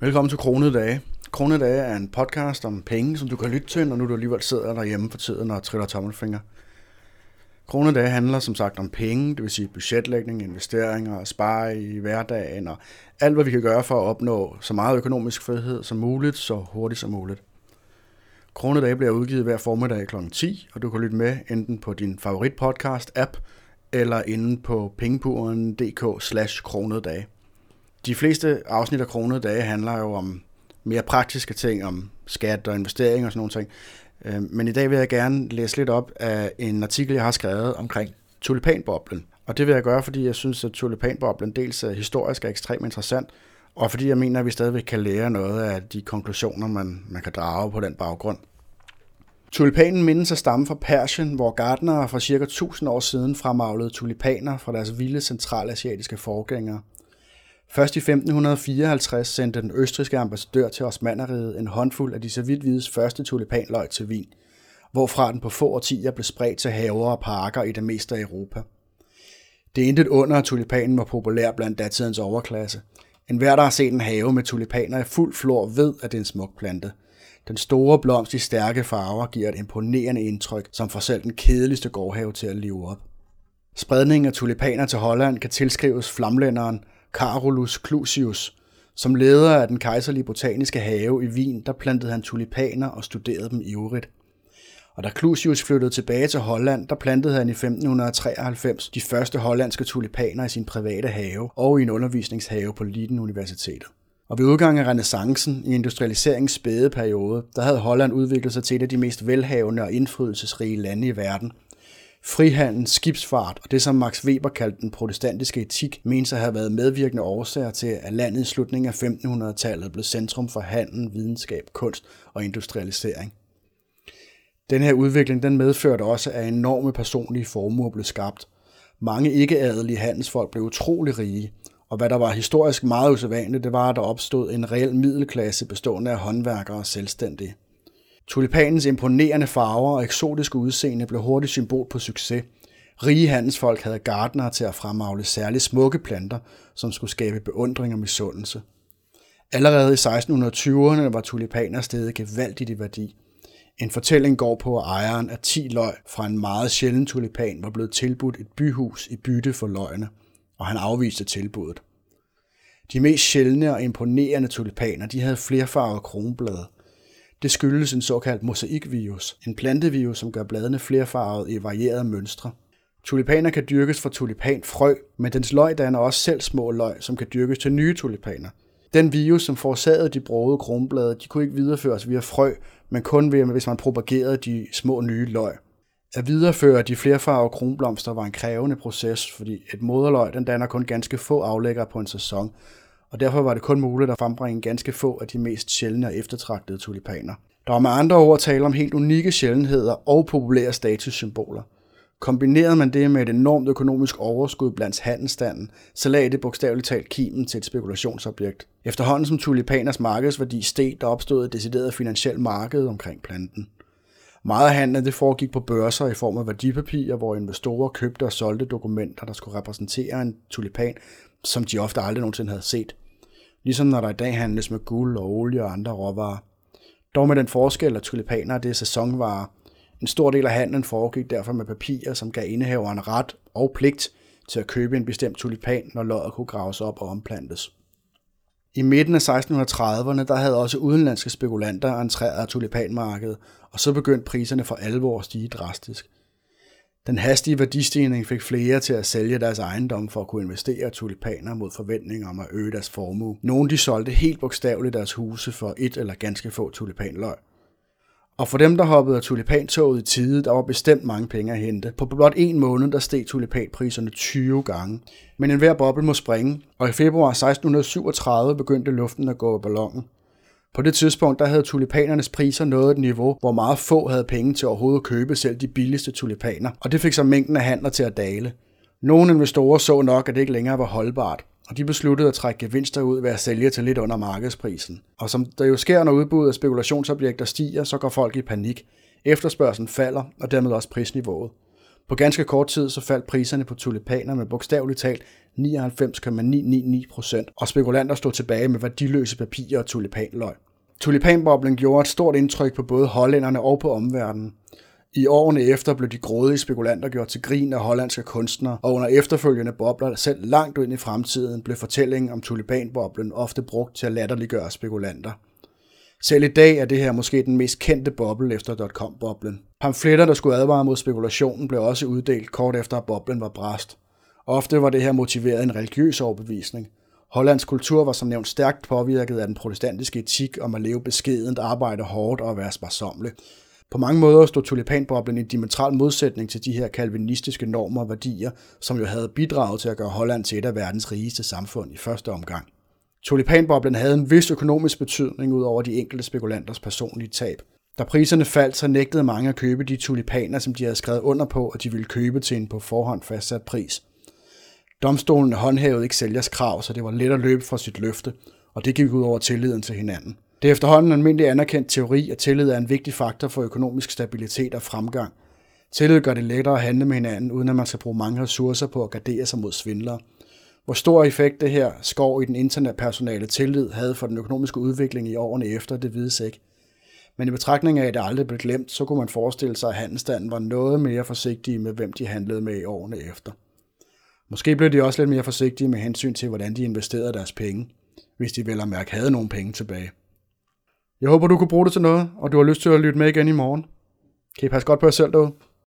Velkommen til Kronede Dage. Kronede Dage er en podcast om penge, som du kan lytte til, når nu du alligevel sidder derhjemme for tiden og triller tommelfinger. Kronede Dage handler som sagt om penge, det vil sige budgetlægning, investeringer, spare i hverdagen og alt, hvad vi kan gøre for at opnå så meget økonomisk frihed som muligt, så hurtigt som muligt. Kronede Dage bliver udgivet hver formiddag kl. 10, og du kan lytte med enten på din favorit podcast app eller inde på pengepuren.dk slash kronede dage. De fleste afsnit af Kronede Dage handler jo om mere praktiske ting, om skat og investering og sådan nogle ting. Øh, men i dag vil jeg gerne læse lidt op af en artikel, jeg har skrevet omkring tulipanboblen. Og det vil jeg gøre, fordi jeg synes, at tulipanboblen dels er historisk og ekstremt interessant, og fordi jeg mener, at vi stadigvæk kan lære noget af de konklusioner, man, man kan drage på den baggrund. Tulipanen mindes at stamme fra Persien, hvor gardnere for ca. 1000 år siden fremavlede tulipaner fra deres vilde centralasiatiske forgængere – Først i 1554 sendte den østriske ambassadør til Osmanneriget en håndfuld af de så vidt vides første tulipanløg til Wien, hvorfra den på få årtier blev spredt til haver og parker i det meste af Europa. Det er intet under, at tulipanen var populær blandt datidens overklasse. En hver, der har set en have med tulipaner i fuld flor, ved, at det er en smuk plante. Den store blomst i stærke farver giver et imponerende indtryk, som får selv den kedeligste gårdhave til at leve op. Spredningen af tulipaner til Holland kan tilskrives flamlænderen Carolus Clusius. Som leder af den kejserlige botaniske have i Wien, der plantede han tulipaner og studerede dem ivrigt. Og da Clusius flyttede tilbage til Holland, der plantede han i 1593 de første hollandske tulipaner i sin private have og i en undervisningshave på Leiden Universitetet. Og ved udgangen af renaissancen i industrialiseringens spæde periode, der havde Holland udviklet sig til et af de mest velhavende og indflydelsesrige lande i verden, Frihandel, skibsfart og det, som Max Weber kaldte den protestantiske etik, menes at have været medvirkende årsager til, at landet i slutningen af 1500-tallet blev centrum for handel, videnskab, kunst og industrialisering. Den her udvikling den medførte også, at enorme personlige formuer blev skabt. Mange ikke-adelige handelsfolk blev utrolig rige, og hvad der var historisk meget usædvanligt, det var, at der opstod en reel middelklasse bestående af håndværkere og selvstændige. Tulipanens imponerende farver og eksotiske udseende blev hurtigt symbol på succes. Rige handelsfolk havde gardnere til at fremavle særligt smukke planter, som skulle skabe beundring og misundelse. Allerede i 1620'erne var tulipaner stedet gevaldigt i værdi. En fortælling går på, at ejeren af 10 løg fra en meget sjælden tulipan var blevet tilbudt et byhus i bytte for løgene, og han afviste tilbuddet. De mest sjældne og imponerende tulipaner de havde flerfarvede kronblade – det skyldes en såkaldt mosaikvirus, en plantevirus, som gør bladene flerfarvede i varierede mønstre. Tulipaner kan dyrkes fra tulipanfrø, men dens løg danner også selv små løg, som kan dyrkes til nye tulipaner. Den virus, som forårsagede de brode kronblade, de kunne ikke videreføres via frø, men kun ved, hvis man propagerede de små nye løg. At videreføre de flerfarvede kronblomster var en krævende proces, fordi et moderløg den danner kun ganske få aflæggere på en sæson, og derfor var det kun muligt at frembringe ganske få af de mest sjældne og eftertragtede tulipaner. Der var med andre ord tale om helt unikke sjældenheder og populære statussymboler. Kombinerede man det med et enormt økonomisk overskud blandt handelsstanden, så lagde det bogstaveligt talt kimen til et spekulationsobjekt. Efterhånden som tulipaners markedsværdi steg, der opstod et decideret finansielt marked omkring planten. Meget af handlen det foregik på børser i form af værdipapirer, hvor investorer købte og solgte dokumenter, der skulle repræsentere en tulipan som de ofte aldrig nogensinde havde set. Ligesom når der i dag handles med guld og olie og andre råvarer. Dog med den forskel, at tulipaner det er sæsonvarer. En stor del af handlen foregik derfor med papirer, som gav indehaveren ret og pligt til at købe en bestemt tulipan, når løjet kunne graves op og omplantes. I midten af 1630'erne der havde også udenlandske spekulanter entreret tulipanmarkedet, og så begyndte priserne for alvor at stige drastisk. Den hastige værdistigning fik flere til at sælge deres ejendom for at kunne investere tulipaner mod forventninger om at øge deres formue. Nogle de solgte helt bogstaveligt deres huse for et eller ganske få tulipanløg. Og for dem, der hoppede af tulipantoget i tide, der var bestemt mange penge at hente. På blot en måned, der steg tulipanpriserne 20 gange. Men enhver boble må springe, og i februar 1637 begyndte luften at gå af ballonen. På det tidspunkt der havde tulipanernes priser nået et niveau, hvor meget få havde penge til overhovedet at købe selv de billigste tulipaner, og det fik så mængden af handler til at dale. Nogle investorer så nok, at det ikke længere var holdbart, og de besluttede at trække gevinster ud ved at sælge til lidt under markedsprisen. Og som der jo sker, når udbuddet af spekulationsobjekter stiger, så går folk i panik. Efterspørgselen falder, og dermed også prisniveauet. På ganske kort tid så faldt priserne på tulipaner med bogstaveligt talt 99,999 procent, og spekulanter stod tilbage med værdiløse papirer og tulipanløg. Tulipanboblen gjorde et stort indtryk på både hollænderne og på omverdenen. I årene efter blev de grådige spekulanter gjort til grin af hollandske kunstnere, og under efterfølgende bobler, selv langt ind i fremtiden, blev fortællingen om tulipanboblen ofte brugt til at latterliggøre spekulanter. Selv i dag er det her måske den mest kendte boble efter dot-com-boblen. Pamfletter, der skulle advare mod spekulationen, blev også uddelt kort efter, at boblen var brast. Ofte var det her motiveret en religiøs overbevisning. Hollands kultur var som nævnt stærkt påvirket af den protestantiske etik om at leve beskedent, arbejde hårdt og være sparsomle. På mange måder stod tulipanboblen i diametral modsætning til de her kalvinistiske normer og værdier, som jo havde bidraget til at gøre Holland til et af verdens rigeste samfund i første omgang. Tulipanboblen havde en vis økonomisk betydning ud over de enkelte spekulanters personlige tab. Da priserne faldt, så nægtede mange at købe de tulipaner, som de havde skrevet under på, at de ville købe til en på forhånd fastsat pris. Domstolen håndhævede ikke sælgers krav, så det var let at løbe fra sit løfte, og det gik ud over tilliden til hinanden. Det er efterhånden en almindelig anerkendt teori, at tillid er en vigtig faktor for økonomisk stabilitet og fremgang. Tillid gør det lettere at handle med hinanden, uden at man skal bruge mange ressourcer på at gardere sig mod svindlere. Hvor stor effekt det her skår i den internetpersonale tillid havde for den økonomiske udvikling i årene efter, det vides ikke. Men i betragtning af, at det aldrig blev glemt, så kunne man forestille sig, at handelsstanden var noget mere forsigtig med, hvem de handlede med i årene efter. Måske blev de også lidt mere forsigtige med hensyn til, hvordan de investerede deres penge, hvis de vel og mærke havde nogle penge tilbage. Jeg håber, du kunne bruge det til noget, og du har lyst til at lytte med igen i morgen. Kan I passe godt på jer selv derude?